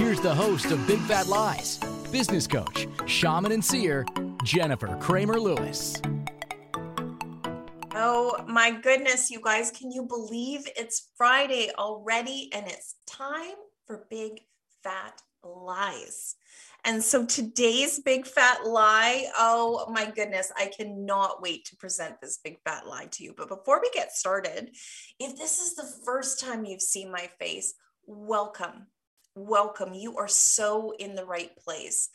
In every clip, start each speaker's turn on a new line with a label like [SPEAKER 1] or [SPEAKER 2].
[SPEAKER 1] here's the host of Big Fat Lies, business coach, shaman, and seer, Jennifer Kramer Lewis.
[SPEAKER 2] Oh my goodness, you guys, can you believe it's Friday already and it's time for Big Fat Lies? And so today's big fat lie, oh my goodness, I cannot wait to present this big fat lie to you. But before we get started, if this is the first time you've seen my face, welcome welcome. You are so in the right place.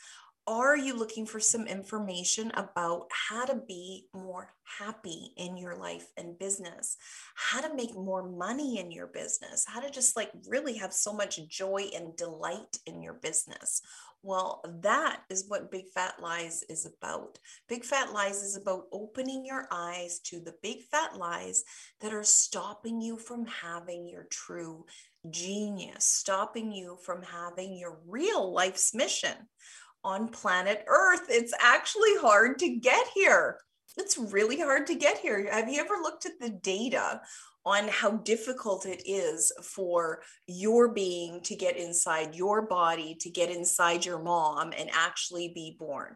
[SPEAKER 2] Are you looking for some information about how to be more happy in your life and business? How to make more money in your business? How to just like really have so much joy and delight in your business? Well, that is what Big Fat Lies is about. Big Fat Lies is about opening your eyes to the big fat lies that are stopping you from having your true genius, stopping you from having your real life's mission on planet Earth. It's actually hard to get here. It's really hard to get here. Have you ever looked at the data on how difficult it is for your being to get inside your body, to get inside your mom and actually be born?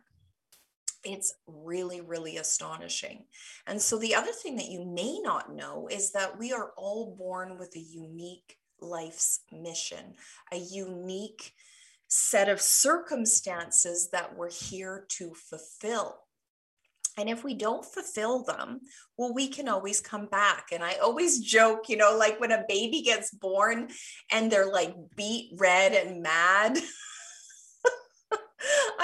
[SPEAKER 2] It's really, really astonishing. And so, the other thing that you may not know is that we are all born with a unique life's mission, a unique set of circumstances that we're here to fulfill. And if we don't fulfill them, well, we can always come back. And I always joke, you know, like when a baby gets born and they're like beet red and mad.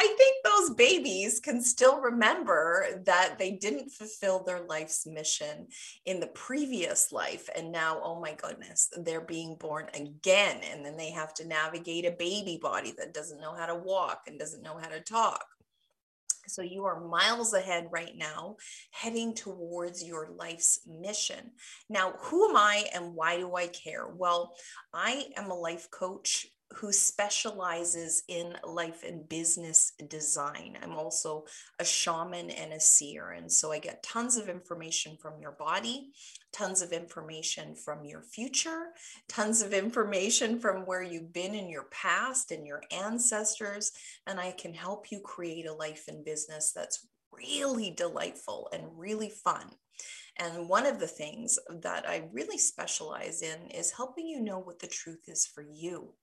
[SPEAKER 2] I think those babies can still remember that they didn't fulfill their life's mission in the previous life. And now, oh my goodness, they're being born again. And then they have to navigate a baby body that doesn't know how to walk and doesn't know how to talk. So you are miles ahead right now, heading towards your life's mission. Now, who am I and why do I care? Well, I am a life coach who specializes in life and business design. I'm also a shaman and a seer. And so I get tons of information from your body, tons of information from your future, tons of information from where you've been in your past and your ancestors. And I can help you create a life and business that's really delightful and really fun. And one of the things that I really specialize in is helping you know what the truth is for you.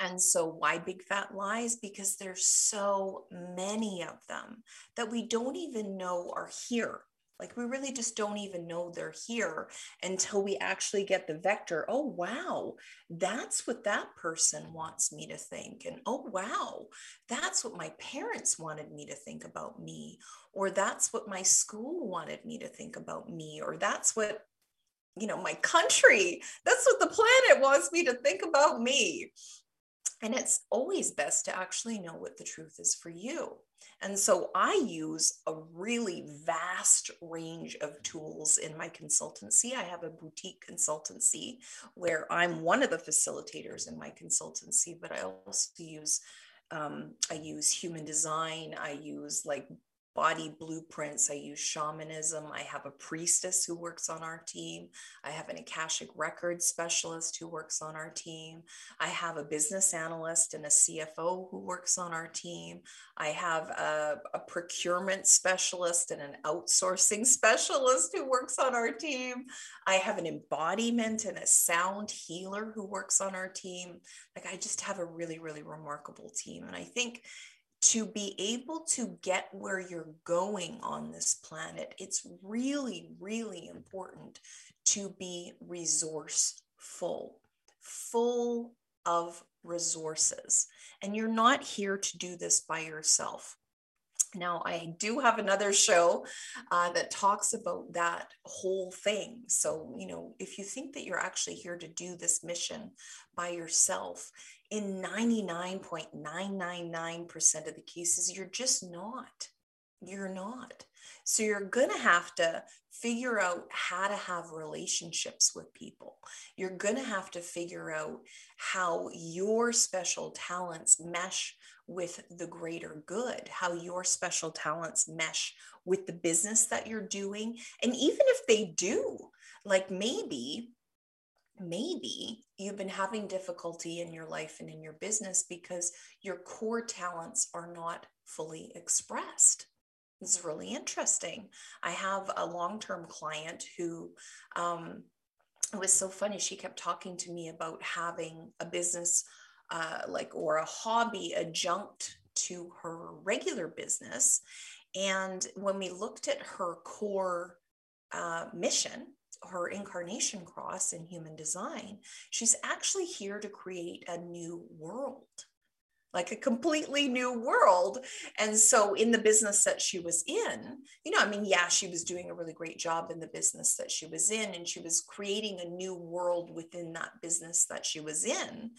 [SPEAKER 2] And so, why big fat lies? Because there's so many of them that we don't even know are here. Like, we really just don't even know they're here until we actually get the vector. Oh, wow, that's what that person wants me to think. And oh, wow, that's what my parents wanted me to think about me. Or that's what my school wanted me to think about me. Or that's what you know my country that's what the planet wants me to think about me and it's always best to actually know what the truth is for you. And so I use a really vast range of tools in my consultancy. I have a boutique consultancy where I'm one of the facilitators in my consultancy, but I also use um, I use human design. I use like body blueprints. I use shamanism. I have a priestess who works on our team. I have an Akashic record specialist who works on our team. I have a business analyst and a CFO who works on our team. I have a, a procurement specialist and an outsourcing specialist who works on our team. I have an embodiment and a sound healer who works on our team. Like I just have a really, really remarkable team. And I think to be able to get where you're going on this planet, it's really, really important to be resourceful, full of resources. And you're not here to do this by yourself. Now, I do have another show uh, that talks about that whole thing. So, you know, if you think that you're actually here to do this mission by yourself, in 99.999% of the cases, you're just not. You're not. So you're going to have to figure out how to have relationships with people. You're going to have to figure out how your special talents mesh with the greater good, how your special talents mesh with the business that you're doing. And even if they do, like maybe maybe you've been having difficulty in your life and in your business because your core talents are not fully expressed. It's really interesting. I have a long term client who, um, it was so funny. She kept talking to me about having a business, uh, like, or a hobby adjunct to her regular business. And when we looked at her core uh, mission, her incarnation cross in human design, she's actually here to create a new world like a completely new world. And so, in the business that she was in, you know, I mean, yeah, she was doing a really great job in the business that she was in, and she was creating a new world within that business that she was in.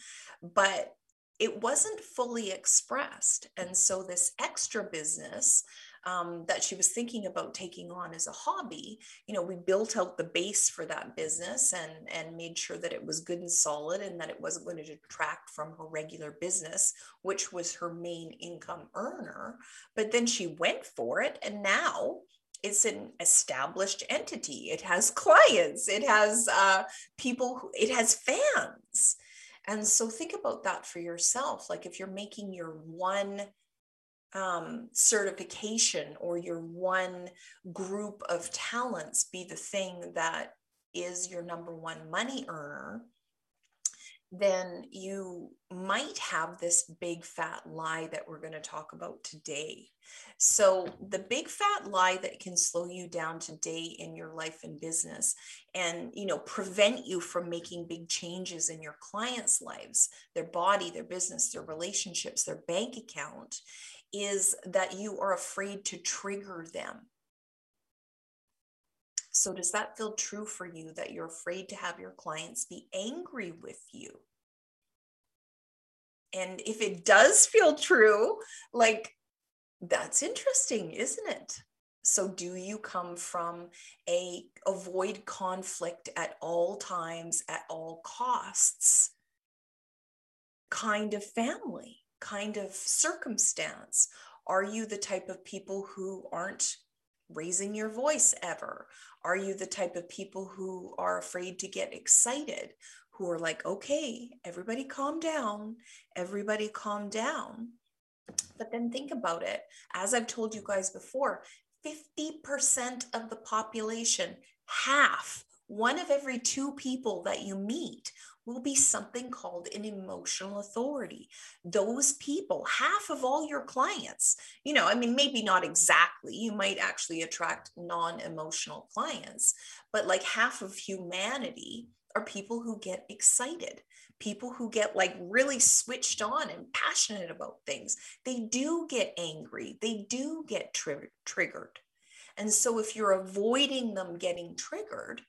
[SPEAKER 2] But it wasn't fully expressed. And so, this extra business um, that she was thinking about taking on as a hobby, you know, we built out the base for that business and and made sure that it was good and solid and that it wasn't going to detract from her regular business, which was her main income earner. But then she went for it, and now it's an established entity. It has clients. It has uh, people. Who, it has fans. And so think about that for yourself. Like if you're making your one um, certification or your one group of talents be the thing that is your number one money earner, then you might have this big fat lie that we're going to talk about today. So, the big fat lie that can slow you down today in your life and business and, you know, prevent you from making big changes in your clients' lives, their body, their business, their relationships, their bank account is that you are afraid to trigger them. So, does that feel true for you that you're afraid to have your clients be angry with you? And if it does feel true, like that's interesting, isn't it? So do you come from a avoid conflict at all times at all costs kind of family? Kind of circumstance? Are you the type of people who aren't raising your voice ever? Are you the type of people who are afraid to get excited, who are like, okay, everybody calm down, everybody calm down? But then think about it. As I've told you guys before, 50% of the population, half, one of every two people that you meet will be something called an emotional authority. Those people, half of all your clients, you know, I mean, maybe not exactly, you might actually attract non emotional clients, but like half of humanity are people who get excited, people who get like really switched on and passionate about things. They do get angry, they do get tri- triggered. And so if you're avoiding them getting triggered,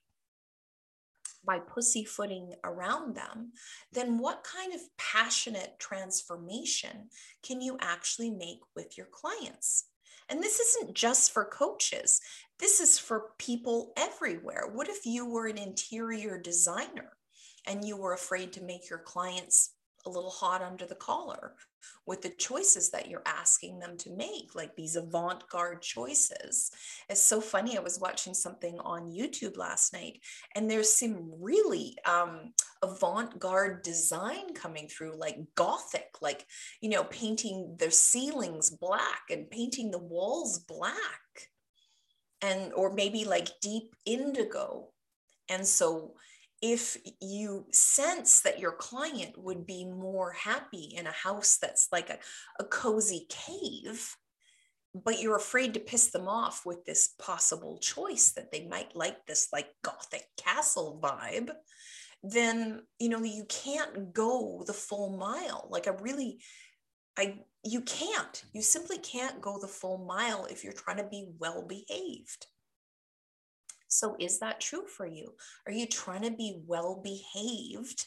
[SPEAKER 2] by pussyfooting around them, then what kind of passionate transformation can you actually make with your clients? And this isn't just for coaches, this is for people everywhere. What if you were an interior designer and you were afraid to make your clients a little hot under the collar with the choices that you're asking them to make, like these avant garde choices. It's so funny. I was watching something on YouTube last night, and there's some really um, avant garde design coming through, like gothic, like, you know, painting the ceilings black and painting the walls black. And, or maybe like deep indigo. And so, if you sense that your client would be more happy in a house that's like a, a cozy cave, but you're afraid to piss them off with this possible choice that they might like this like gothic castle vibe, then you know you can't go the full mile. Like I really, I you can't. You simply can't go the full mile if you're trying to be well behaved. So, is that true for you? Are you trying to be well behaved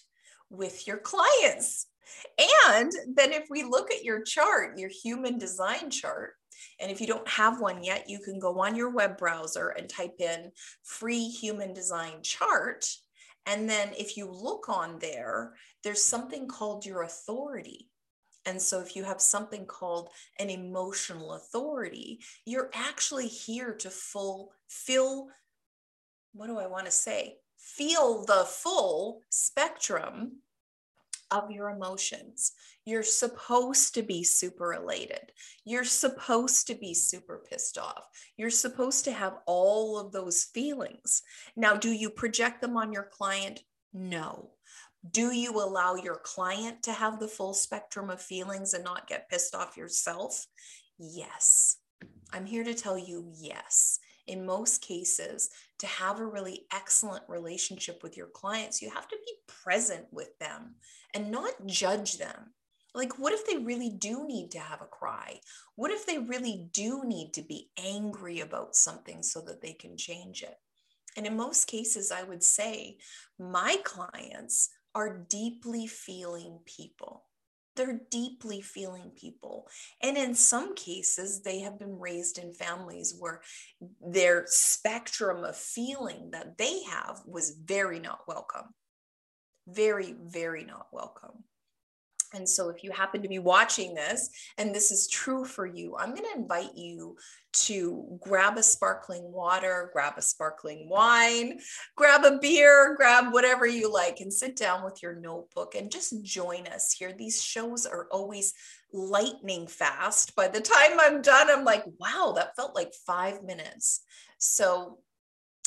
[SPEAKER 2] with your clients. And then if we look at your chart, your human design chart, and if you don't have one yet, you can go on your web browser and type in free human design chart. And then if you look on there, there's something called your authority. And so, if you have something called an emotional authority, you're actually here to full fill. What do I want to say? Feel the full spectrum of your emotions. You're supposed to be super elated. You're supposed to be super pissed off. You're supposed to have all of those feelings. Now, do you project them on your client? No. Do you allow your client to have the full spectrum of feelings and not get pissed off yourself? Yes. I'm here to tell you yes. In most cases, to have a really excellent relationship with your clients, you have to be present with them and not judge them. Like, what if they really do need to have a cry? What if they really do need to be angry about something so that they can change it? And in most cases, I would say my clients are deeply feeling people. They're deeply feeling people. And in some cases, they have been raised in families where their spectrum of feeling that they have was very not welcome. Very, very not welcome. And so, if you happen to be watching this and this is true for you, I'm going to invite you to grab a sparkling water, grab a sparkling wine, grab a beer, grab whatever you like, and sit down with your notebook and just join us here. These shows are always lightning fast. By the time I'm done, I'm like, wow, that felt like five minutes. So,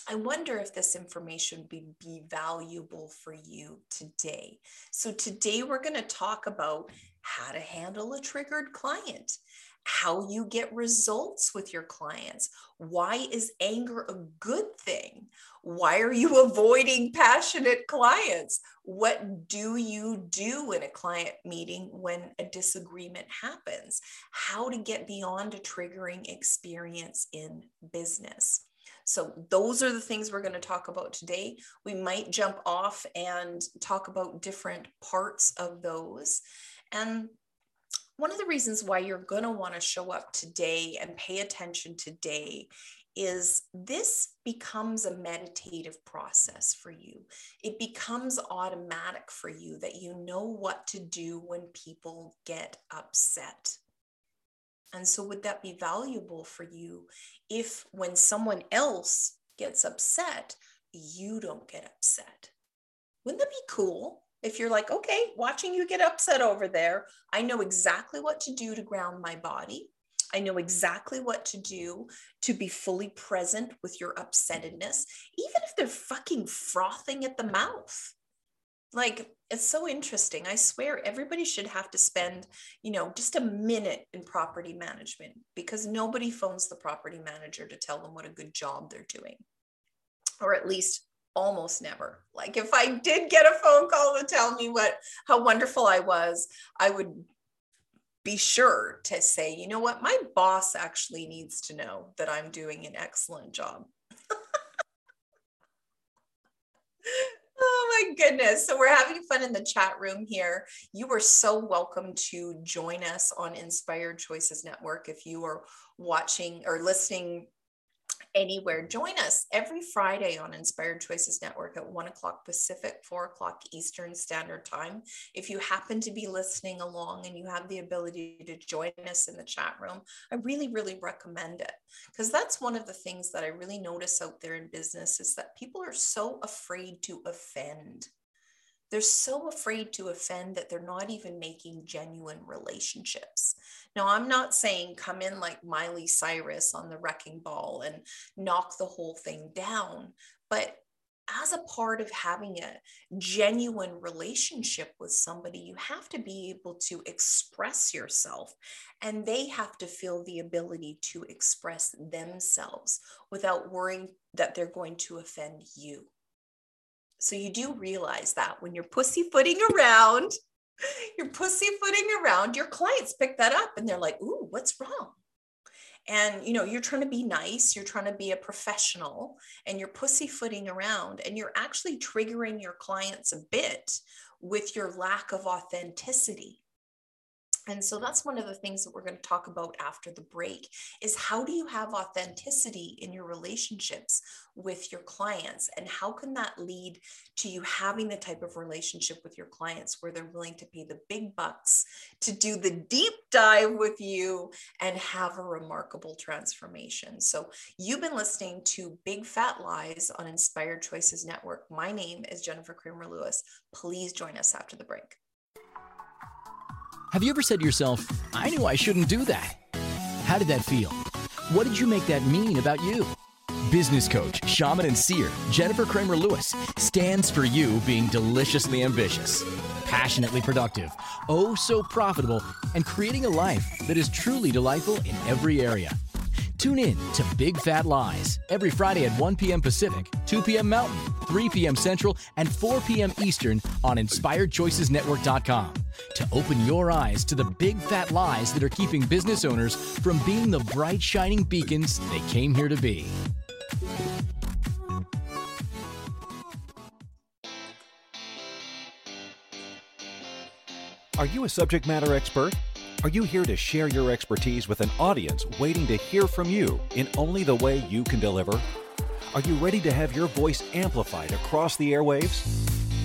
[SPEAKER 2] I wonder if this information would be, valuable for you today. So, today we're going to talk about how to handle a triggered client, how you get results with your clients. Why is anger a good thing? Why are you avoiding passionate clients? What do you do in a client meeting when a disagreement happens? How to get beyond a triggering experience in business. So, those are the things we're going to talk about today. We might jump off and talk about different parts of those. And one of the reasons why you're going to want to show up today and pay attention today is this becomes a meditative process for you. It becomes automatic for you that you know what to do when people get upset. And so, would that be valuable for you if, when someone else gets upset, you don't get upset? Wouldn't that be cool? If you're like, okay, watching you get upset over there, I know exactly what to do to ground my body. I know exactly what to do to be fully present with your upsettedness, even if they're fucking frothing at the mouth. Like, it's so interesting. I swear everybody should have to spend, you know, just a minute in property management because nobody phones the property manager to tell them what a good job they're doing. Or at least almost never. Like if I did get a phone call to tell me what how wonderful I was, I would be sure to say, you know what, my boss actually needs to know that I'm doing an excellent job. Oh my goodness. So we're having fun in the chat room here. You are so welcome to join us on Inspired Choices Network if you are watching or listening anywhere. Join us every Friday on Inspired Choices Network at one o'clock Pacific, four o'clock Eastern Standard Time. If you happen to be listening along and you have the ability to join us in the chat room, I really, really recommend it because that's one of the things that I really notice out there in business is that people are so afraid to offend. They're so afraid to offend that they're not even making genuine relationships. Now, I'm not saying come in like Miley Cyrus on the wrecking ball and knock the whole thing down, but as a part of having a genuine relationship with somebody, you have to be able to express yourself, and they have to feel the ability to express themselves without worrying that they're going to offend you. So you do realize that when you're pussyfooting around, you're pussyfooting around, your clients pick that up and they're like, ooh, what's wrong? And you know, you're trying to be nice, you're trying to be a professional, and you're pussyfooting around and you're actually triggering your clients a bit with your lack of authenticity. And so that's one of the things that we're going to talk about after the break is how do you have authenticity in your relationships with your clients and how can that lead to you having the type of relationship with your clients where they're willing to pay the big bucks to do the deep dive with you and have a remarkable transformation. So you've been listening to Big Fat Lies on Inspired Choices Network. My name is Jennifer Kramer Lewis. Please join us after the break.
[SPEAKER 1] Have you ever said to yourself, I knew I shouldn't do that? How did that feel? What did you make that mean about you? Business coach, shaman, and seer Jennifer Kramer Lewis stands for you being deliciously ambitious, passionately productive, oh so profitable, and creating a life that is truly delightful in every area. Tune in to Big Fat Lies every Friday at 1 p.m. Pacific, 2 p.m. Mountain, 3 p.m. Central, and 4 p.m. Eastern on InspiredChoicesNetwork.com to open your eyes to the big fat lies that are keeping business owners from being the bright, shining beacons they came here to be.
[SPEAKER 3] Are you a subject matter expert? Are you here to share your expertise with an audience waiting to hear from you in only the way you can deliver? Are you ready to have your voice amplified across the airwaves?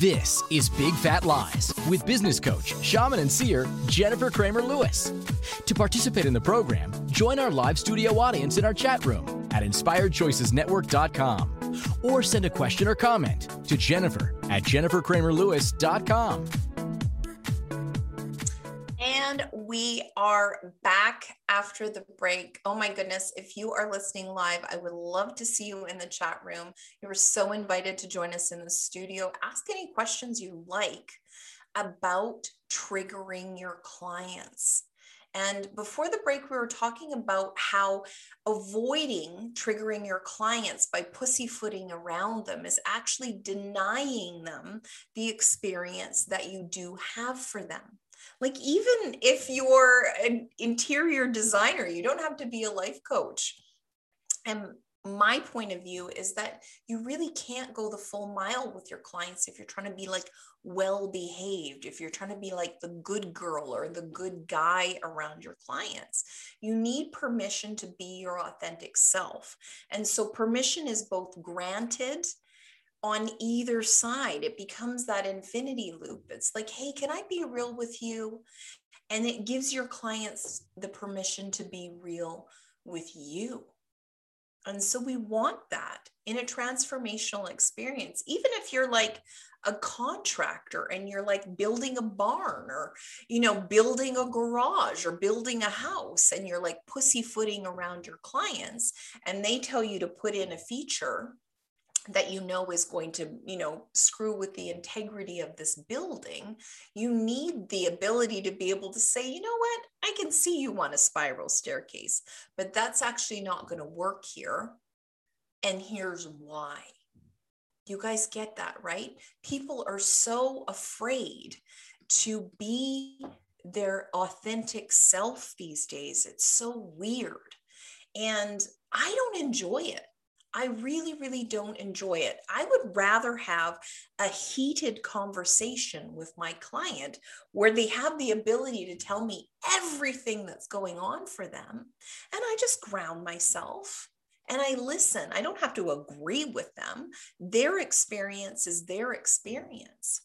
[SPEAKER 1] This is Big Fat Lies with business coach, shaman, and seer Jennifer Kramer Lewis. To participate in the program, join our live studio audience in our chat room at inspiredchoicesnetwork.com or send a question or comment to Jennifer at jenniferkramerlewis.com.
[SPEAKER 2] we are back after the break. Oh my goodness. If you are listening live, I would love to see you in the chat room. You are so invited to join us in the studio. Ask any questions you like about triggering your clients. And before the break, we were talking about how avoiding triggering your clients by pussyfooting around them is actually denying them the experience that you do have for them. Like, even if you're an interior designer, you don't have to be a life coach. And my point of view is that you really can't go the full mile with your clients if you're trying to be like well behaved, if you're trying to be like the good girl or the good guy around your clients. You need permission to be your authentic self. And so permission is both granted on either side. It becomes that infinity loop. It's like, hey, can I be real with you? And it gives your clients the permission to be real with you. And so we want that in a transformational experience. Even if you're like a contractor and you're like building a barn or, you know, building a garage or building a house and you're like pussyfooting around your clients and they tell you to put in a feature that you know is going to you know screw with the integrity of this building you need the ability to be able to say you know what? I can see you want a spiral staircase but that's actually not going to work here and here's why. You guys get that right? People are so afraid to be their authentic self these days. It's so weird and i don't enjoy it I really, really don't enjoy it. I would rather have a heated conversation with my client where they have the ability to tell me everything that's going on for them. And I just ground myself and I listen. I don't have to agree with them. Their experience is their experience.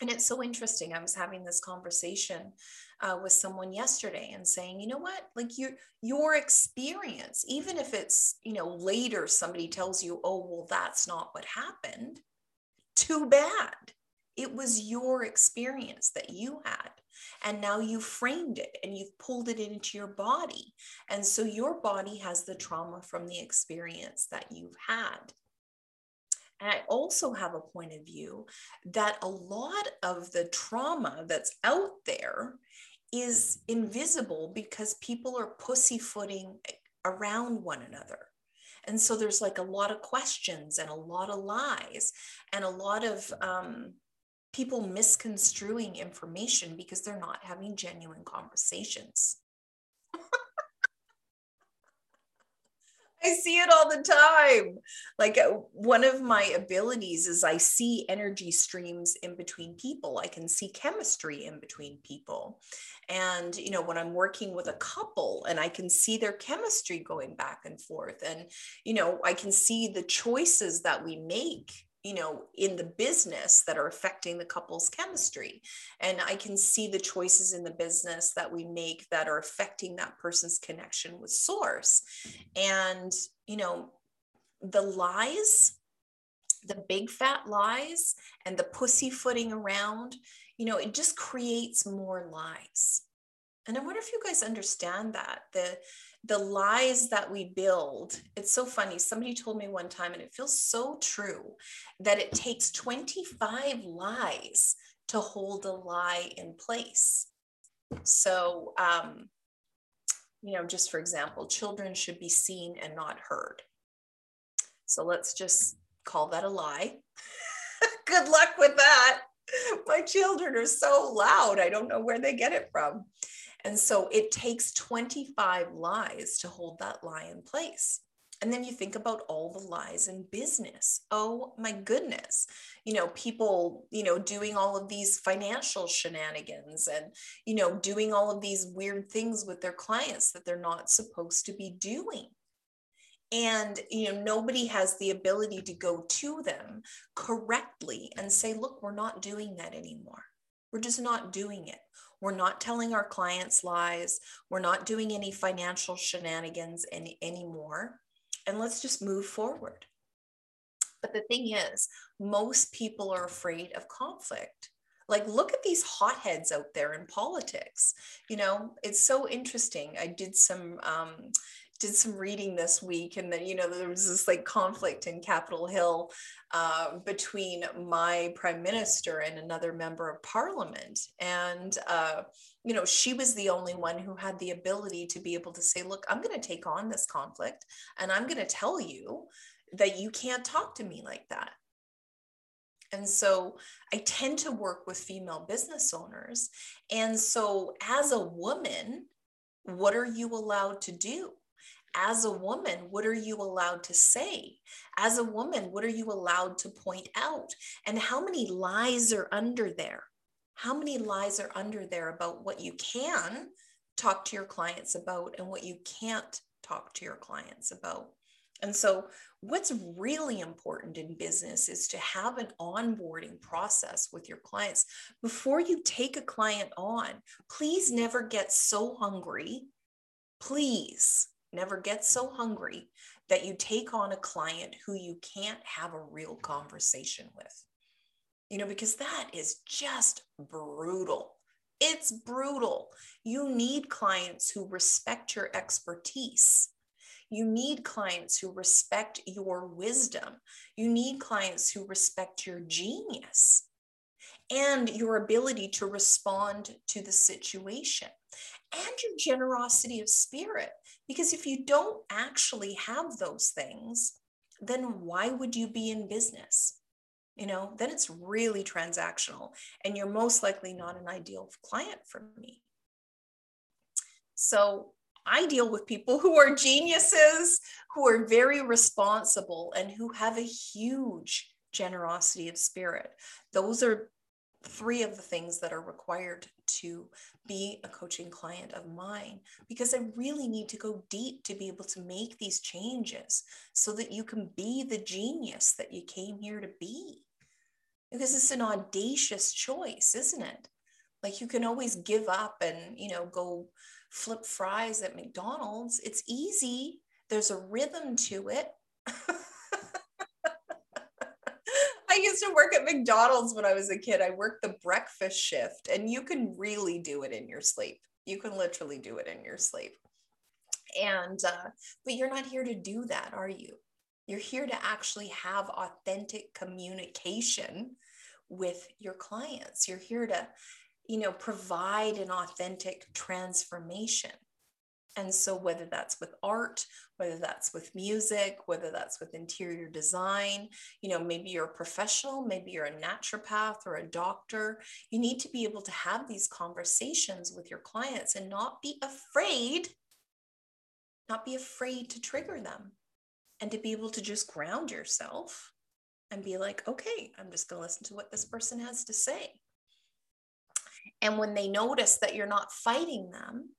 [SPEAKER 2] And it's so interesting. I was having this conversation uh, with someone yesterday and saying, you know what, like your your experience, even if it's you know later somebody tells you, oh well, that's not what happened. Too bad. It was your experience that you had. And now you've framed it and you've pulled it into your body. And so your body has the trauma from the experience that you've had. And I also have a point of view that a lot of the trauma that's out there is invisible because people are pussyfooting around one another. And so there's like a lot of questions and a lot of lies and a lot of um, people misconstruing information because they're not having genuine conversations. I see it all the time. Like uh, one of my abilities is I see energy streams in between people. I can see chemistry in between people. And, you know, when I'm working with a couple and I can see their chemistry going back and forth, and, you know, I can see the choices that we make you know in the business that are affecting the couple's chemistry. And i can see the choices in the business that we make that are affecting that person's connection with source. And you know the lies the big fat lies and the pussyfooting around you know it just creates more lies. And i wonder if you guys understand that the the lies that we build it's so funny somebody told me one time and it feels so true that it takes 25 lies to hold a lie in place. So um, you know just for example children should be seen and not heard. So let's just call that a lie. Good luck with that. My children are so loud i don't know where they get it from and so it takes 25 lies to hold that lie in place. And then you think about all the lies in business. Oh my goodness. You know, people, you know, doing all of these financial shenanigans and, you know, doing all of these weird things with their clients that they're not supposed to be doing. And, you know, nobody has the ability to go to them correctly and say, look, we're not doing that anymore. We're just not doing it. We're not telling our clients lies. We're not doing any financial shenanigans any, anymore. And let's just move forward. But the thing is, most people are afraid of conflict. Like, look at these hotheads out there in politics. You know, it's so interesting. I did some um, did some reading this week and then you know there was this like conflict in capitol hill uh, between my prime minister and another member of parliament and uh, you know she was the only one who had the ability to be able to say look i'm going to take on this conflict and i'm going to tell you that you can't talk to me like that and so I tend to work with female business owners. And so, as a woman, what are you allowed to do? As a woman, what are you allowed to say? As a woman, what are you allowed to point out? And how many lies are under there? How many lies are under there about what you can talk to your clients about and what you can't talk to your clients about? And so, what's really important in business is to have an onboarding process with your clients. Before you take a client on, please never get so hungry. Please Never get so hungry that you take on a client who you can't have a real conversation with. You know, because that is just brutal. It's brutal. You need clients who respect your expertise. You need clients who respect your wisdom. You need clients who respect your genius and your ability to respond to the situation and your generosity of spirit. Because if you don't actually have those things, then why would you be in business? You know, then it's really transactional, and you're most likely not an ideal client for me. So I deal with people who are geniuses, who are very responsible, and who have a huge generosity of spirit. Those are three of the things that are required to be a coaching client of mine because I really need to go deep to be able to make these changes so that you can be the genius that you came here to be. Because it's an audacious choice, isn't it? Like you can always give up and, you know, go flip fries at McDonald's. It's easy. There's a rhythm to it. I used to work at McDonald's when I was a kid. I worked the breakfast shift, and you can really do it in your sleep. You can literally do it in your sleep. And, uh, but you're not here to do that, are you? You're here to actually have authentic communication with your clients. You're here to, you know, provide an authentic transformation. And so, whether that's with art, whether that's with music, whether that's with interior design, you know, maybe you're a professional, maybe you're a naturopath or a doctor, you need to be able to have these conversations with your clients and not be afraid, not be afraid to trigger them and to be able to just ground yourself and be like, okay, I'm just going to listen to what this person has to say. And when they notice that you're not fighting them,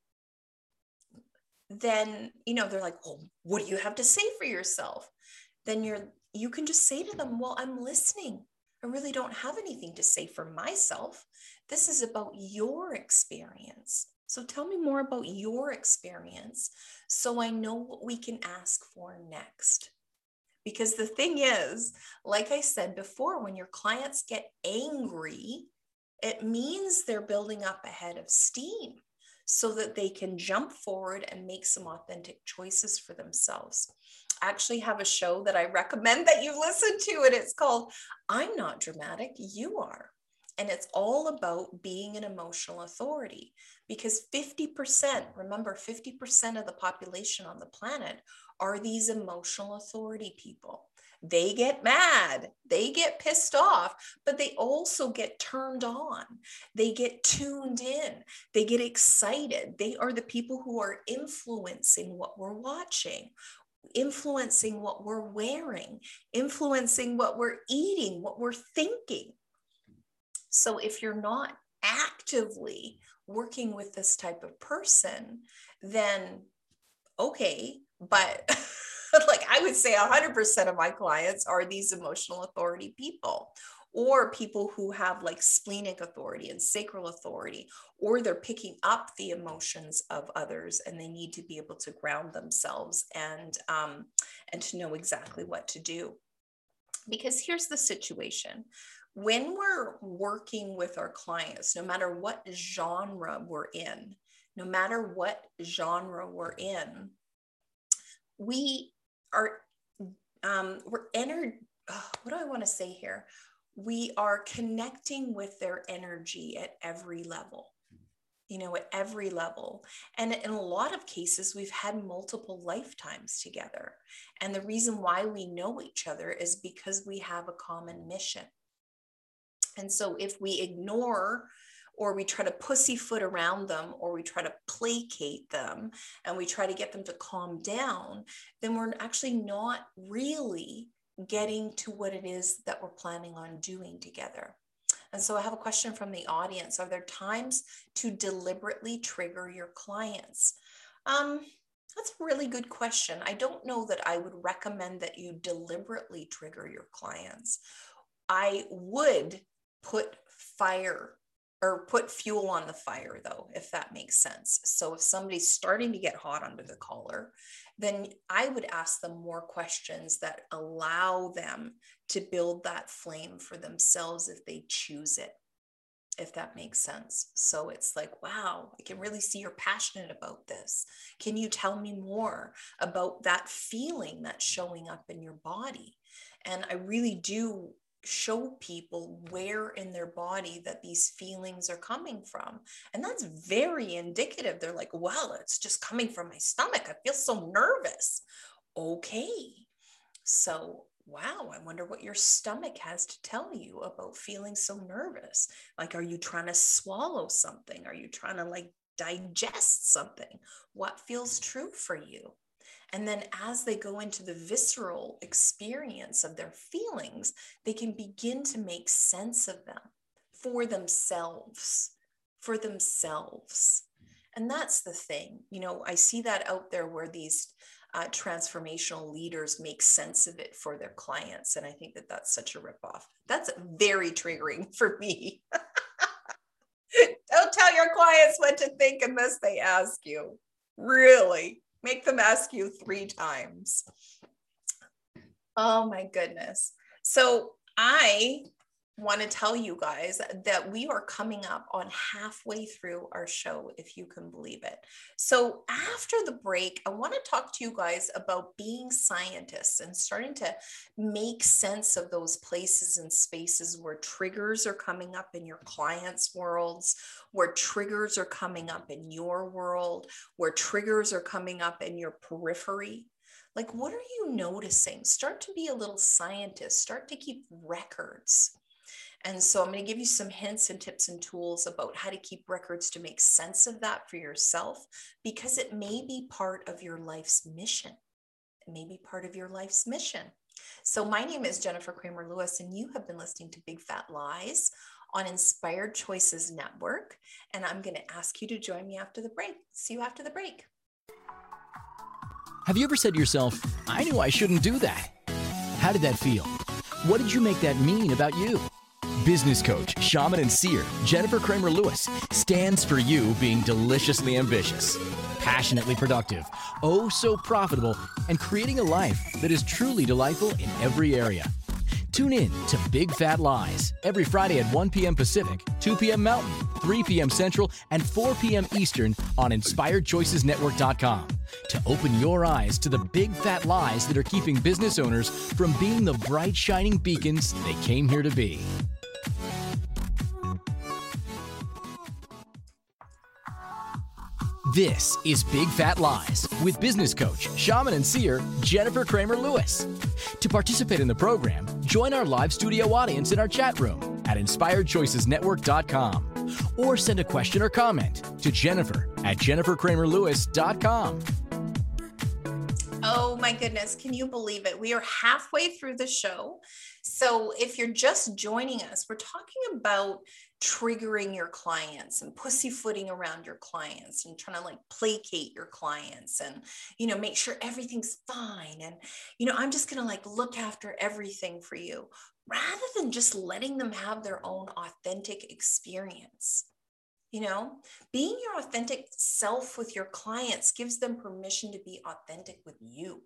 [SPEAKER 2] then you know they're like well what do you have to say for yourself? Then you're you can just say to them well i'm listening. I really don't have anything to say for myself. This is about your experience. So tell me more about your experience so i know what we can ask for next. Because the thing is like i said before when your clients get angry it means they're building up a head of steam so that they can jump forward and make some authentic choices for themselves. I actually have a show that I recommend that you listen to, and it's called I'm Not Dramatic, You Are. And it's all about being an emotional authority because 50%, remember, 50% of the population on the planet are these emotional authority people. They get mad, they get pissed off, but they also get turned on. They get tuned in, they get excited. They are the people who are influencing what we're watching, influencing what we're wearing, influencing what we're eating, what we're thinking. So if you're not actively working with this type of person, then okay, but like I would say 100% of my clients are these emotional authority people or people who have like splenic authority and sacral authority, or they're picking up the emotions of others and they need to be able to ground themselves and um, and to know exactly what to do. Because here's the situation. When we're working with our clients, no matter what genre we're in, no matter what genre we're in, we are um, we're entered. Oh, what do I want to say here? We are connecting with their energy at every level. You know, at every level. And in a lot of cases, we've had multiple lifetimes together. And the reason why we know each other is because we have a common mission. And so if we ignore or we try to pussyfoot around them or we try to placate them and we try to get them to calm down, then we're actually not really getting to what it is that we're planning on doing together. And so I have a question from the audience. Are there times to deliberately trigger your clients? Um, that's a really good question. I don't know that I would recommend that you deliberately trigger your clients. I would put fire or put fuel on the fire though if that makes sense. So if somebody's starting to get hot under the collar then i would ask them more questions that allow them to build that flame for themselves if they choose it if that makes sense. So it's like wow i can really see you're passionate about this. Can you tell me more about that feeling that's showing up in your body? And i really do show people where in their body that these feelings are coming from. And that's very indicative. They're like, well, it's just coming from my stomach. I feel so nervous. Okay. So, wow, I wonder what your stomach has to tell you about feeling so nervous. Like, are you trying to swallow something? Are you trying to like digest something? What feels true for you? And then as they go into the visceral experience of their feelings, they can begin to make sense of them for themselves, for themselves. And that's the thing. You know, I see that out there where these uh, transformational leaders make sense of it for their clients. And I think that that's such a ripoff. That's very triggering for me. Don't tell your clients what to think unless they ask you. Really. Make them ask you three times. Oh my goodness. So I want to tell you guys that we are coming up on halfway through our show, if you can believe it. So, after the break, I want to talk to you guys about being scientists and starting to make sense of those places and spaces where triggers are coming up in your clients' worlds, where triggers are coming up in your world, where triggers are coming up in your periphery. Like, what are you noticing? Start to be a little scientist, start to keep records and so I'm going to give you some hints and tips and tools about how to keep records to make sense of that for yourself because it may be part of your life's mission. It may be part of your life's mission. So my name is Jennifer Kramer Lewis, and you have been listening to Big Fat Lies on Inspired Choices Network. And I'm going to ask you to join me after the break. See you after the break.
[SPEAKER 1] Have you ever said to yourself, I knew I shouldn't do that? How did that feel? What did you make that mean about you? Business coach, shaman, and seer Jennifer Kramer Lewis stands for you being deliciously ambitious, passionately productive, oh so profitable, and creating a life that is truly delightful in every area. Tune in to Big Fat Lies every Friday at 1 p.m. Pacific, 2 p.m. Mountain, 3 p.m. Central, and 4 p.m. Eastern on InspiredChoicesNetwork.com to open your eyes to the big fat lies that are keeping business owners from being the bright, shining beacons they came here to be. This is Big Fat Lies with business coach, shaman, and seer Jennifer Kramer Lewis. To participate in the program, join our live studio audience in our chat room at inspiredchoicesnetwork.com or send a question or comment to Jennifer at jenniferkramerlewis.com.
[SPEAKER 2] Oh my goodness, can you believe it? We are halfway through the show. So, if you're just joining us, we're talking about triggering your clients and pussyfooting around your clients and trying to like placate your clients and you know make sure everything's fine and you know i'm just going to like look after everything for you rather than just letting them have their own authentic experience you know? Being your authentic self with your clients gives them permission to be authentic with you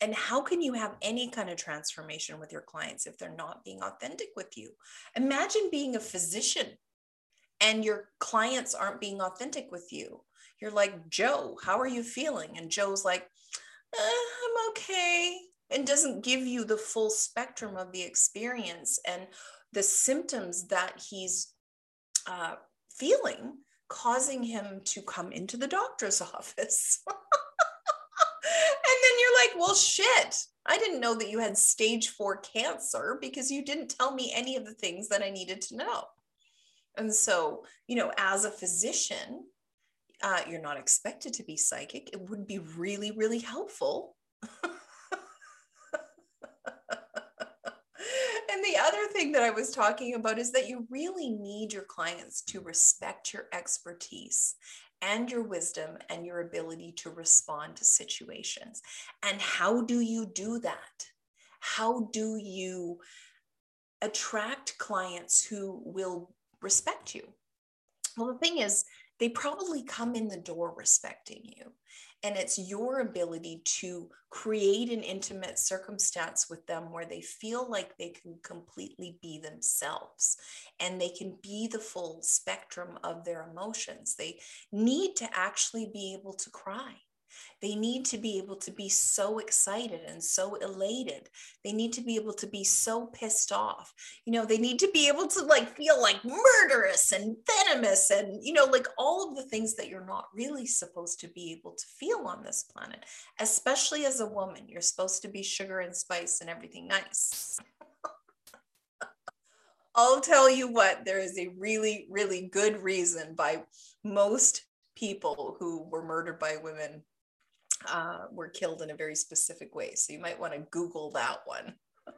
[SPEAKER 2] and how can you have any kind of transformation with your clients if they're not being authentic with you? Imagine being a physician and your clients aren't being authentic with you. You're like, Joe, how are you feeling? And Joe's like, eh, I'm okay. And doesn't give you the full spectrum of the experience and the symptoms that he's uh, feeling, causing him to come into the doctor's office. Then you're like, well, shit. I didn't know that you had stage four cancer because you didn't tell me any of the things that I needed to know. And so, you know, as a physician, uh, you're not expected to be psychic. It would be really, really helpful. and the other thing that I was talking about is that you really need your clients to respect your expertise and your wisdom and your ability to respond to situations. And how do you do that? How do you attract clients who will respect you? Well, the thing is, they probably come in the door respecting you. And it's your ability to create an intimate circumstance with them where they feel like they can completely be themselves and they can be the full spectrum of their emotions. They need to actually be able to cry. They need to be able to be so excited and so elated. They need to be able to be so pissed off. You know, they need to be able to like feel like murderous and venomous and, you know, like all of the things that you're not really supposed to be able to feel on this planet, especially as a woman. You're supposed to be sugar and spice and everything nice. I'll tell you what, there is a really, really good reason by most people who were murdered by women uh, were killed in a very specific way. So you might want to Google that one.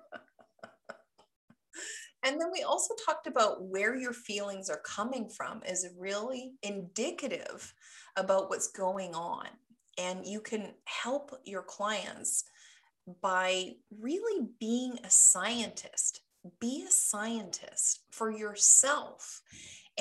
[SPEAKER 2] and then we also talked about where your feelings are coming from is really indicative about what's going on. And you can help your clients by really being a scientist. Be a scientist for yourself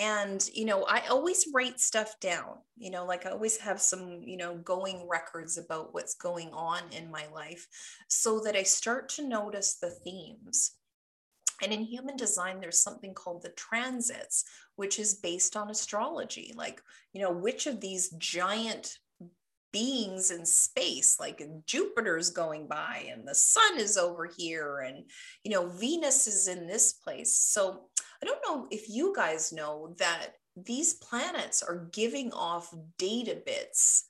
[SPEAKER 2] and you know i always write stuff down you know like i always have some you know going records about what's going on in my life so that i start to notice the themes And in human design, there's something called the transits, which is based on astrology. Like, you know, which of these giant beings in space, like Jupiter's going by and the sun is over here, and, you know, Venus is in this place. So I don't know if you guys know that these planets are giving off data bits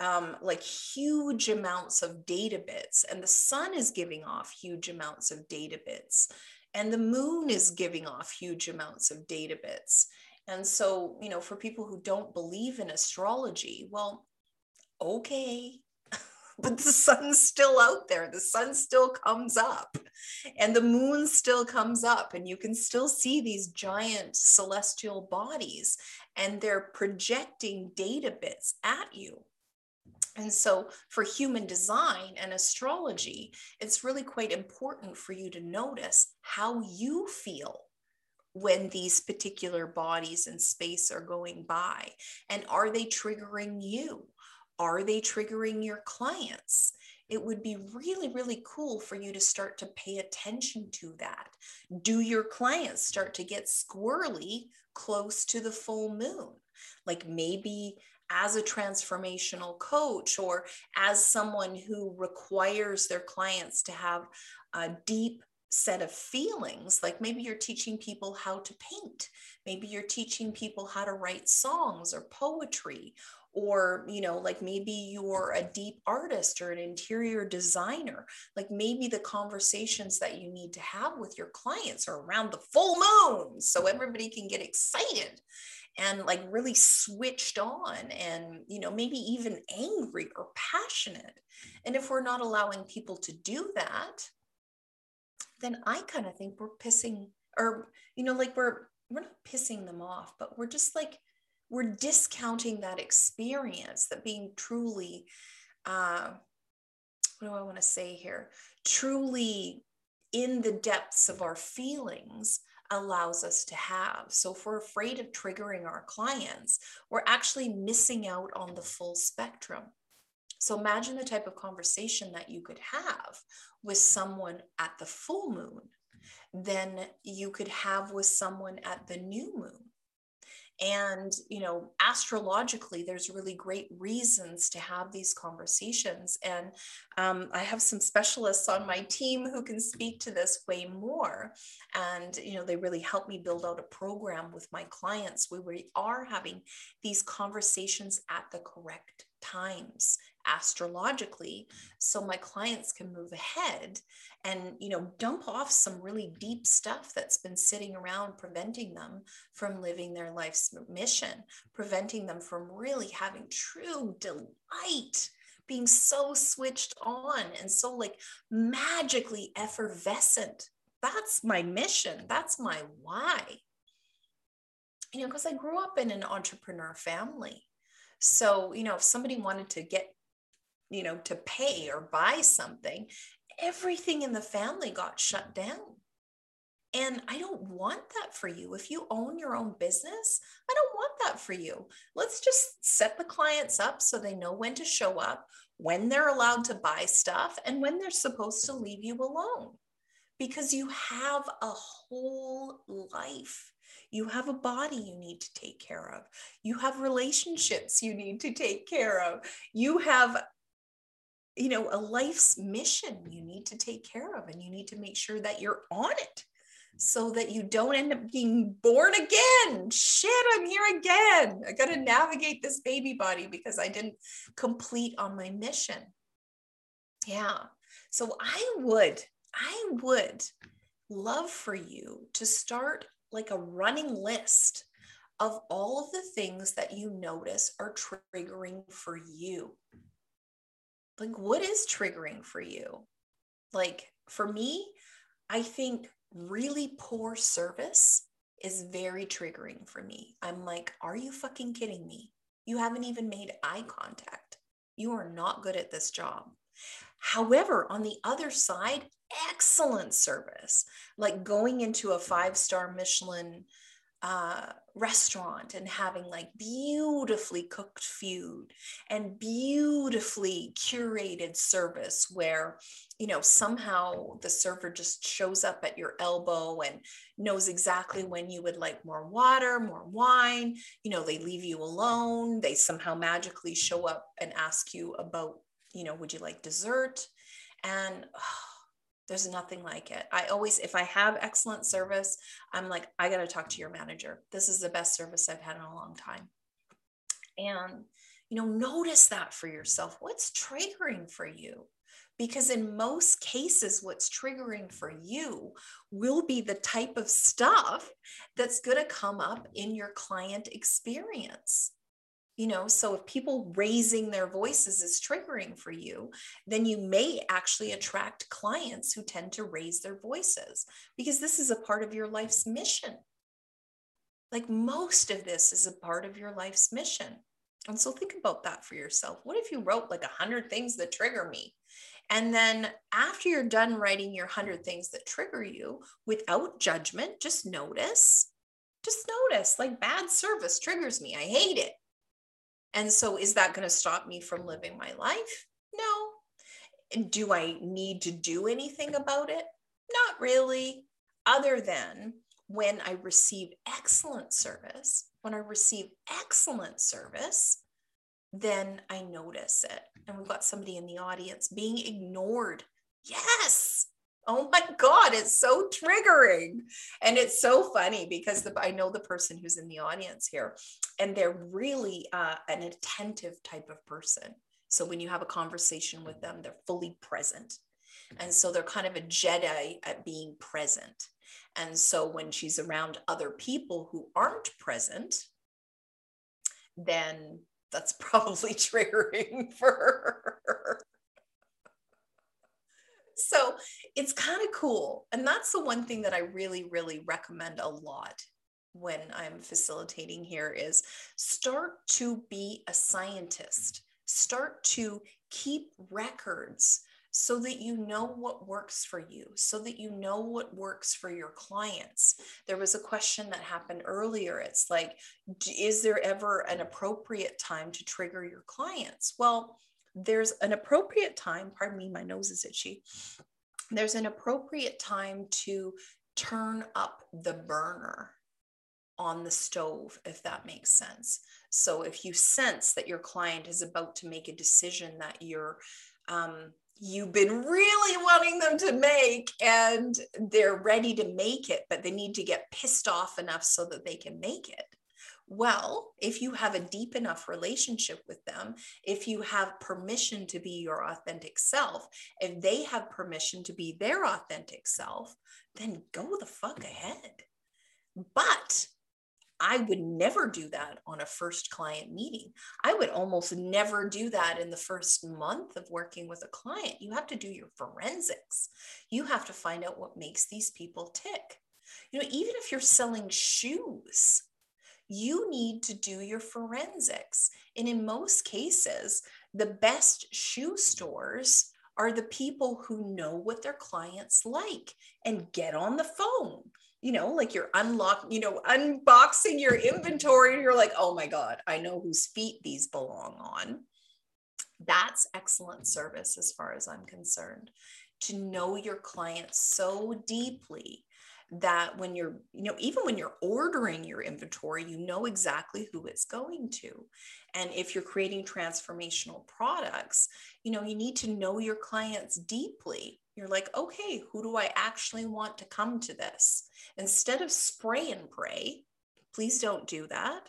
[SPEAKER 2] um, like huge amounts of data bits, and the sun is giving off huge amounts of data bits and the moon is giving off huge amounts of data bits. And so, you know, for people who don't believe in astrology, well, okay, but the sun's still out there. The sun still comes up and the moon still comes up, and you can still see these giant celestial bodies, and they're projecting data bits at you. And so, for human design and astrology, it's really quite important for you to notice how you feel when these particular bodies in space are going by. And are they triggering you? Are they triggering your clients? It would be really, really cool for you to start to pay attention to that. Do your clients start to get squirrely close to the full moon? Like maybe as a transformational coach or as someone who requires their clients to have a deep set of feelings like maybe you're teaching people how to paint maybe you're teaching people how to write songs or poetry or you know like maybe you're a deep artist or an interior designer like maybe the conversations that you need to have with your clients are around the full moon so mm-hmm. everybody can get excited and like really switched on and you know maybe even angry or passionate. And if we're not allowing people to do that then i kind of think we're pissing or you know like we're we're not pissing them off but we're just like we're discounting that experience that being truly uh what do i want to say here truly in the depths of our feelings allows us to have. So if we're afraid of triggering our clients, we're actually missing out on the full spectrum. So imagine the type of conversation that you could have with someone at the full moon, then you could have with someone at the new moon and you know astrologically there's really great reasons to have these conversations. And um, i have some specialists on my team who can speak to this way more. And you know they really help me build out a program with my clients where we are having these conversations at the correct times astrologically so my clients can move ahead and you know dump off some really deep stuff that's been sitting around preventing them from living their life's mission preventing them from really having true delight being so switched on and so like magically effervescent. That's my mission. That's my why. You know because i grew up in an entrepreneur family. So, you know, if somebody wanted to get, you know, to pay or buy something, everything in the family got shut down. And I don't want that for you. If you own your own business, I don't want that for you. Let's just set the clients up so they know when to show up, when they're allowed to buy stuff, and when they're supposed to leave you alone. Because you have a whole life. You have a body you need to take care of. You have relationships you need to take care of. You have you know, a life's mission you need to take care of and you need to make sure that you're on it so that you don't end up being born again. Shit, I'm here again. I got to navigate this baby body because I didn't complete on my mission. Yeah. So I would, I would love for you to start like a running list of all of the things that you notice are triggering for you. Like, what is triggering for you? Like, for me, I think really poor service is very triggering for me. I'm like, are you fucking kidding me? You haven't even made eye contact. You are not good at this job. However, on the other side, excellent service, like going into a five star Michelin uh, restaurant and having like beautifully cooked food and beautifully curated service where you know somehow the server just shows up at your elbow and knows exactly when you would like more water more wine. You know they leave you alone. They somehow magically show up and ask you about you know would you like dessert? And oh, there's nothing like it. I always, if I have excellent service, I'm like, I got to talk to your manager. This is the best service I've had in a long time. And, you know, notice that for yourself. What's triggering for you? Because in most cases, what's triggering for you will be the type of stuff that's going to come up in your client experience you know so if people raising their voices is triggering for you then you may actually attract clients who tend to raise their voices because this is a part of your life's mission like most of this is a part of your life's mission and so think about that for yourself what if you wrote like a hundred things that trigger me and then after you're done writing your 100 things that trigger you without judgment, just notice. Just notice like bad service triggers me. I hate it. And so, is that going to stop me from living my life? No. Do I need to do anything about it? Not really, other than when I receive excellent service, when I receive excellent service, then I notice it. And we've got somebody in the audience being ignored. Yes, oh my god it's so triggering. And it's so funny because the, i know the person who's in the audience here and they're really uh, an attentive type of person. So when you have a conversation with them they're fully present. And so they're kind of a jedi at being present. And so when she's around other people who aren't present then that's probably triggering for her so it's kind of cool. And that's the one thing that I really, really recommend a lot when I'm facilitating here is start to be a scientist, start to keep records so that you know what works for you, so that you know what works for your clients. There was a question that happened earlier. It's like, is there ever an appropriate time to trigger your clients? Well, there's an appropriate time, pardon me, my nose is itchy. There's an appropriate time to turn up the burner on the stove, if that makes sense. So if you sense that your client is about to make a decision that you're, um, you've been really wanting them to make and they're ready to make it, but they need to get pissed off enough so that they can make it, well, if you have a deep enough relationship with them, if you have permission to be your authentic self, if they have permission to be their authentic self, then go the fuck ahead. But I would never do that on a first client meeting. I would almost never do that in the first month of working with a client. You have to do your forensics. You have to find out what makes these people tick. You know, even if you're selling shoes, you need to do your forensics. And in most cases, the best shoe stores are the people who know what their clients like and get on the phone. You know, like you're unlocking, you know, unboxing your inventory, and you're like, oh my God, I know whose feet these belong on. That's excellent service as far as I'm concerned. To know your clients so deeply that when you're, you know, even when you're ordering your inventory, you know exactly who it's going to. And if you're creating transformational products, you know, you need to know your clients deeply. You're like, okay, who do I actually want to come to this? Instead of spray and pray, please don't do that.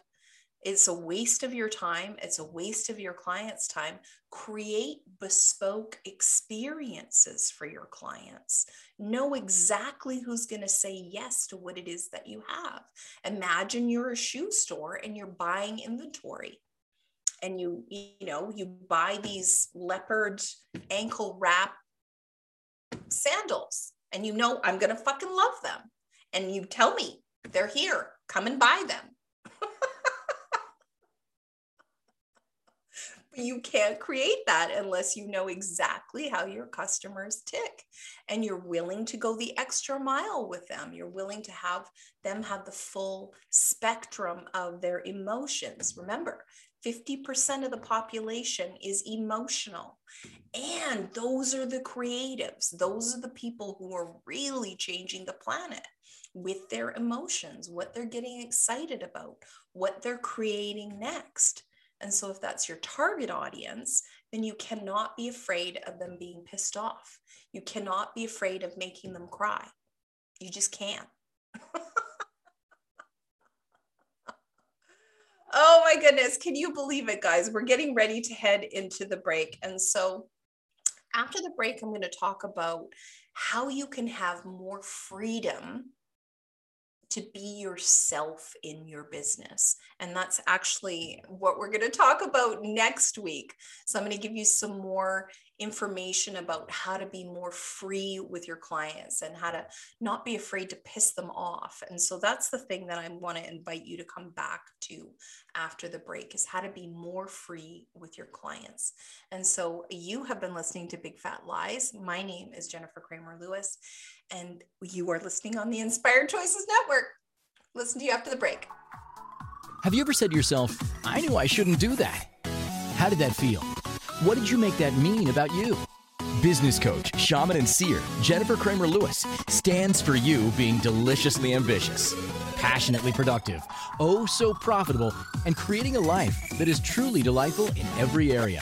[SPEAKER 2] It's a waste of your time. It's a waste of your client's time. Create bespoke experiences for your clients. Know exactly who's going to say yes to what it is that you have. Imagine you're a shoe store and you're buying inventory. And you, you know, you buy these leopard ankle wrap sandals, and you know, I'm going to fucking love them. And you tell me they're here, come and buy them you can't create that unless you know exactly how your customers tick and you're willing to go the extra mile with them. You're willing to have them have the full spectrum of their emotions. Remember, 50% of the population is emotional. And those are the creatives. Those are the people who are really changing the planet with their emotions, what they're getting excited about, what they're creating next. And so, if that's your target audience, then you cannot be afraid of them being pissed off. You cannot be afraid of making them cry. You just can't. oh my goodness. Can you believe it, guys? We're getting ready to head into the break. And so, after the break, I'm going to talk about how you can have more freedom to be yourself in your business. And that's actually what we're going to talk about next week. So I'm going to give you some more information about how to be more free with your clients and how to not be afraid to piss them off. And so that's the thing that I want to invite you to come back to after the break is how to be more free with your clients. And so you have been listening to Big Fat Lies. My name is Jennifer Kramer Lewis and you are listening on the Inspired Choices Network. Listen to you after the break.
[SPEAKER 1] Have you ever said to yourself, I knew I shouldn't do that? How did that feel? What did you make that mean about you? Business coach, shaman, and seer Jennifer Kramer Lewis stands for you being deliciously ambitious, passionately productive, oh so profitable, and creating a life that is truly delightful in every area.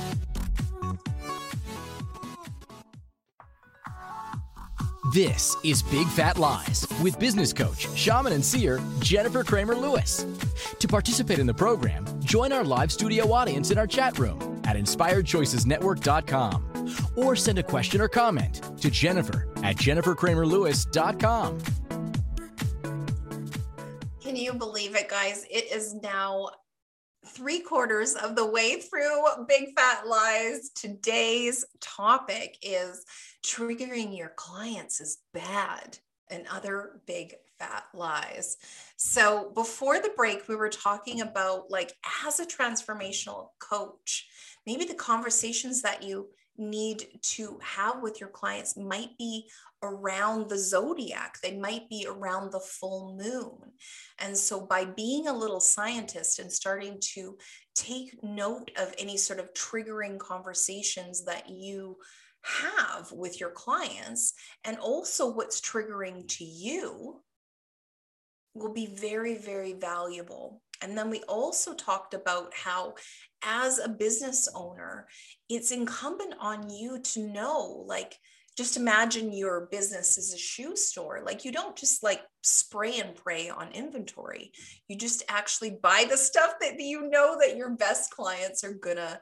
[SPEAKER 1] This is Big Fat Lies with business coach, shaman, and seer Jennifer Kramer Lewis. To participate in the program, join our live studio audience in our chat room at inspiredchoicesnetwork.com or send a question or comment to Jennifer at jenniferkramerlewis.com.
[SPEAKER 2] Can you believe it, guys? It is now three quarters of the way through Big Fat Lies. Today's topic is triggering your clients is bad and other big fat lies. So before the break, we were talking about like as a transformational coach, maybe the conversations that you need to have with your clients might be around the zodiac, they might be around the full moon. And so, by being a little scientist and starting to take note of any sort of triggering conversations that you have with your clients and also what's triggering to you will be very, very valuable. And then we also talked about how, as a business owner, it's incumbent on you to know like, just imagine your business is a shoe store. Like, you don't just like spray and pray on inventory. You just actually buy the stuff that you know that your best clients are gonna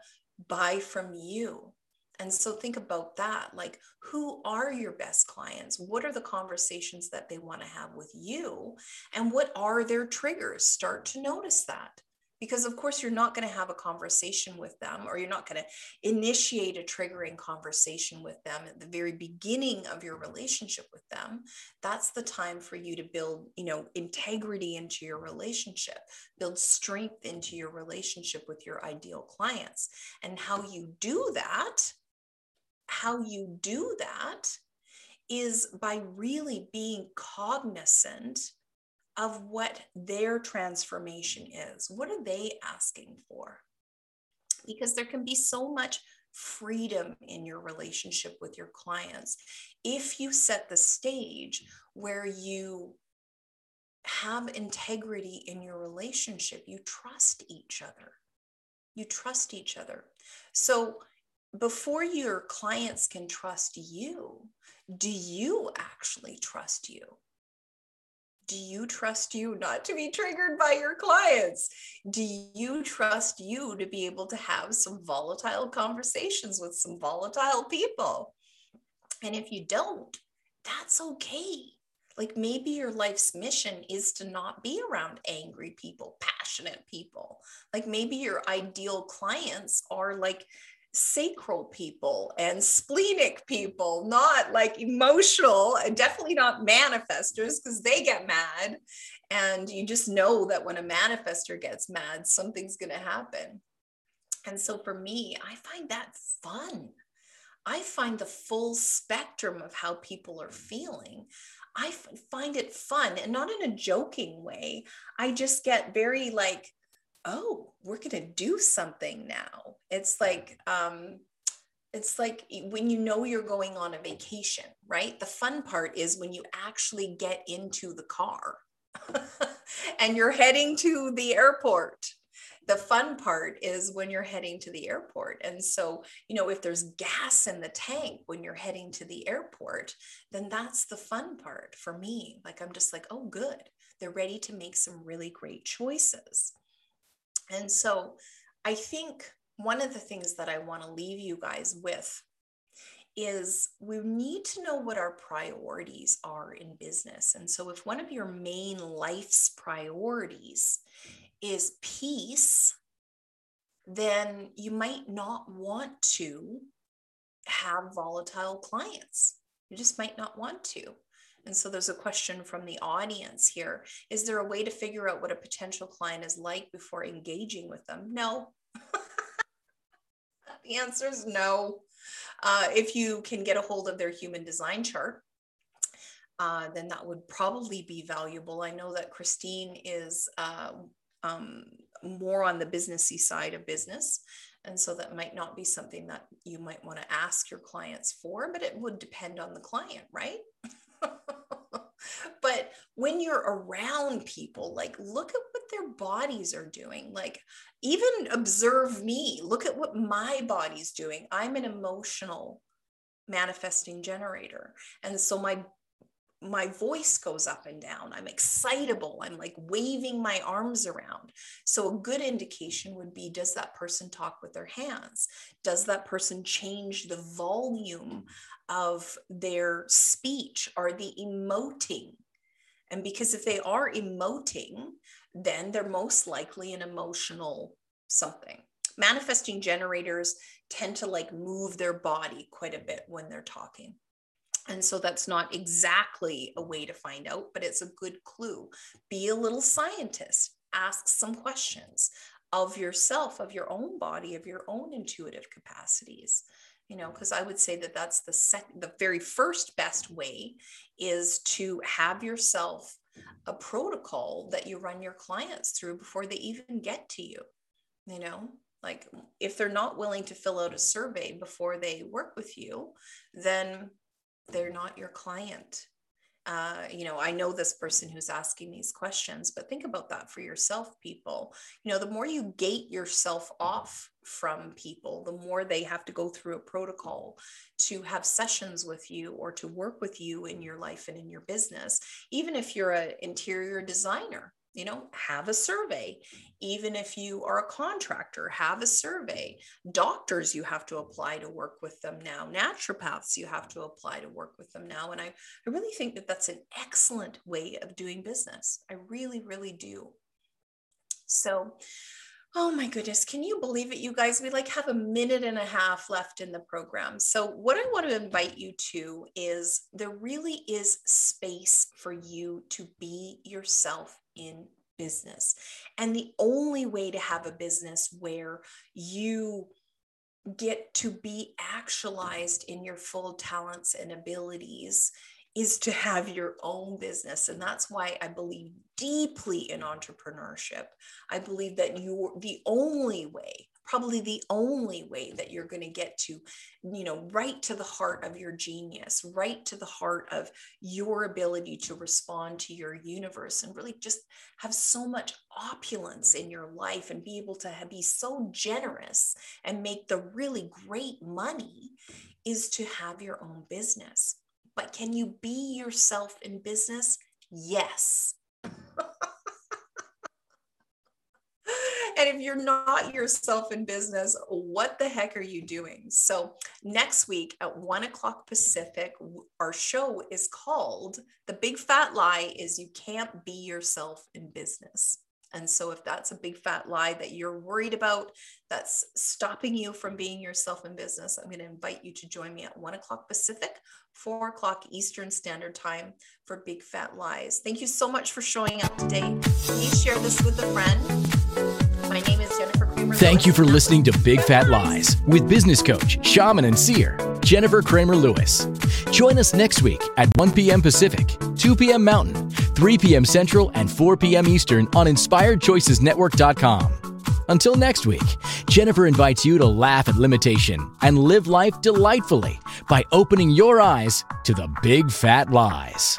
[SPEAKER 2] buy from you. And so think about that. Like, who are your best clients? What are the conversations that they want to have with you? And what are their triggers? Start to notice that. Because, of course, you're not going to have a conversation with them, or you're not going to initiate a triggering conversation with them at the very beginning of your relationship with them. That's the time for you to build, you know, integrity into your relationship, build strength into your relationship with your ideal clients. And how you do that how you do that is by really being cognizant of what their transformation is. What are they asking for? Because there can be so much freedom in your relationship with your clients if you set the stage where you have integrity in your relationship, you trust each other. You trust each other. So before your clients can trust you, do you actually trust you? Do you trust you not to be triggered by your clients? Do you trust you to be able to have some volatile conversations with some volatile people? And if you don't, that's okay. Like maybe your life's mission is to not be around angry people, passionate people. Like maybe your ideal clients are like sacral people and splenic people, not like emotional, definitely not manifestors because they get mad. And you just know that when a manifestor gets mad, something's going to happen. And so for me, I find that fun. I find the full spectrum of how people are feeling. I find it fun and not in a joking way. I just get very like, oh, we're going to do something now. It's like, um, it's like when you know you're going on a vacation, right? The fun part is when you actually get into the car and you're heading to the airport the fun part is when you're heading to the airport. And so, you know, if there's gas in the tank when you're heading to the airport, then that's the fun part for me. Like, I'm just like, oh, good. They're ready to make some really great choices. And so, I think one of the things that I want to leave you guys with is we need to know what our priorities are in business. And so, if one of your main life's priorities is peace, then you might not want to have volatile clients. You just might not want to. And so there's a question from the audience here. Is there a way to figure out what a potential client is like before engaging with them? No. the answer is no. Uh, if you can get a hold of their human design chart, uh, then that would probably be valuable. I know that Christine is uh, um, more on the businessy side of business. And so that might not be something that you might want to ask your clients for, but it would depend on the client, right? but when you're around people, like look at what their bodies are doing. Like even observe me, look at what my body's doing. I'm an emotional manifesting generator. And so my my voice goes up and down. I'm excitable. I'm like waving my arms around. So, a good indication would be does that person talk with their hands? Does that person change the volume of their speech? Are they emoting? And because if they are emoting, then they're most likely an emotional something. Manifesting generators tend to like move their body quite a bit when they're talking. And so that's not exactly a way to find out, but it's a good clue. Be a little scientist, ask some questions of yourself, of your own body, of your own intuitive capacities. You know, mm. because I would say that that's the second, the very first best way is to have yourself a protocol that you run your clients through before they even get to you. You know, like if they're not willing to fill out a survey before they work with you, then they're not your client. Uh, you know, I know this person who's asking these questions, but think about that for yourself, people. You know, the more you gate yourself off from people, the more they have to go through a protocol to have sessions with you or to work with you in your life and in your business. Even if you're an interior designer, you know have a survey. Even if you are a contractor have a survey. Doctors you have to apply to work with them now. Naturopaths you have to apply to work with them now. And i, I really think that that's an excellent way of doing business. I really really do. So Oh my goodness, can you believe it, you guys? We like have a minute and a half left in the program. So, what I want to invite you to is there really is space for you to be yourself in business. And the only way to have a business where you get to be actualized in your full talents and abilities is to have your own business. And that's why I believe deeply in entrepreneurship. I believe that you're the only way probably the only way that you're going to get to you know right to the heart of your genius right to the heart of your ability to respond to your universe and really just have so much opulence in your life and be able to have, be so generous and make the really great money is to have your own business. But can you be yourself in business? Yes and if you're not yourself in business, what the heck are you doing? So, next week at one o'clock Pacific, our show is called The Big Fat Lie is You Can't Be Yourself in Business. And so, if that's a big fat lie that you're worried about, that's stopping you from being yourself in business, I'm going to invite you to join me at one o'clock Pacific, four o'clock Eastern Standard Time for Big Fat Lies. Thank you so much for showing up today. Please share this with a friend. My name is Jennifer Kramer.
[SPEAKER 1] Thank you for listening to Big Fat Lies with business coach, shaman, and seer, Jennifer Kramer Lewis. Join us next week at 1 p.m. Pacific, 2 p.m. Mountain, 3 p.m. Central, and 4 p.m. Eastern on InspiredChoicesNetwork.com. Until next week, Jennifer invites you to laugh at limitation and live life delightfully by opening your eyes to the big fat lies.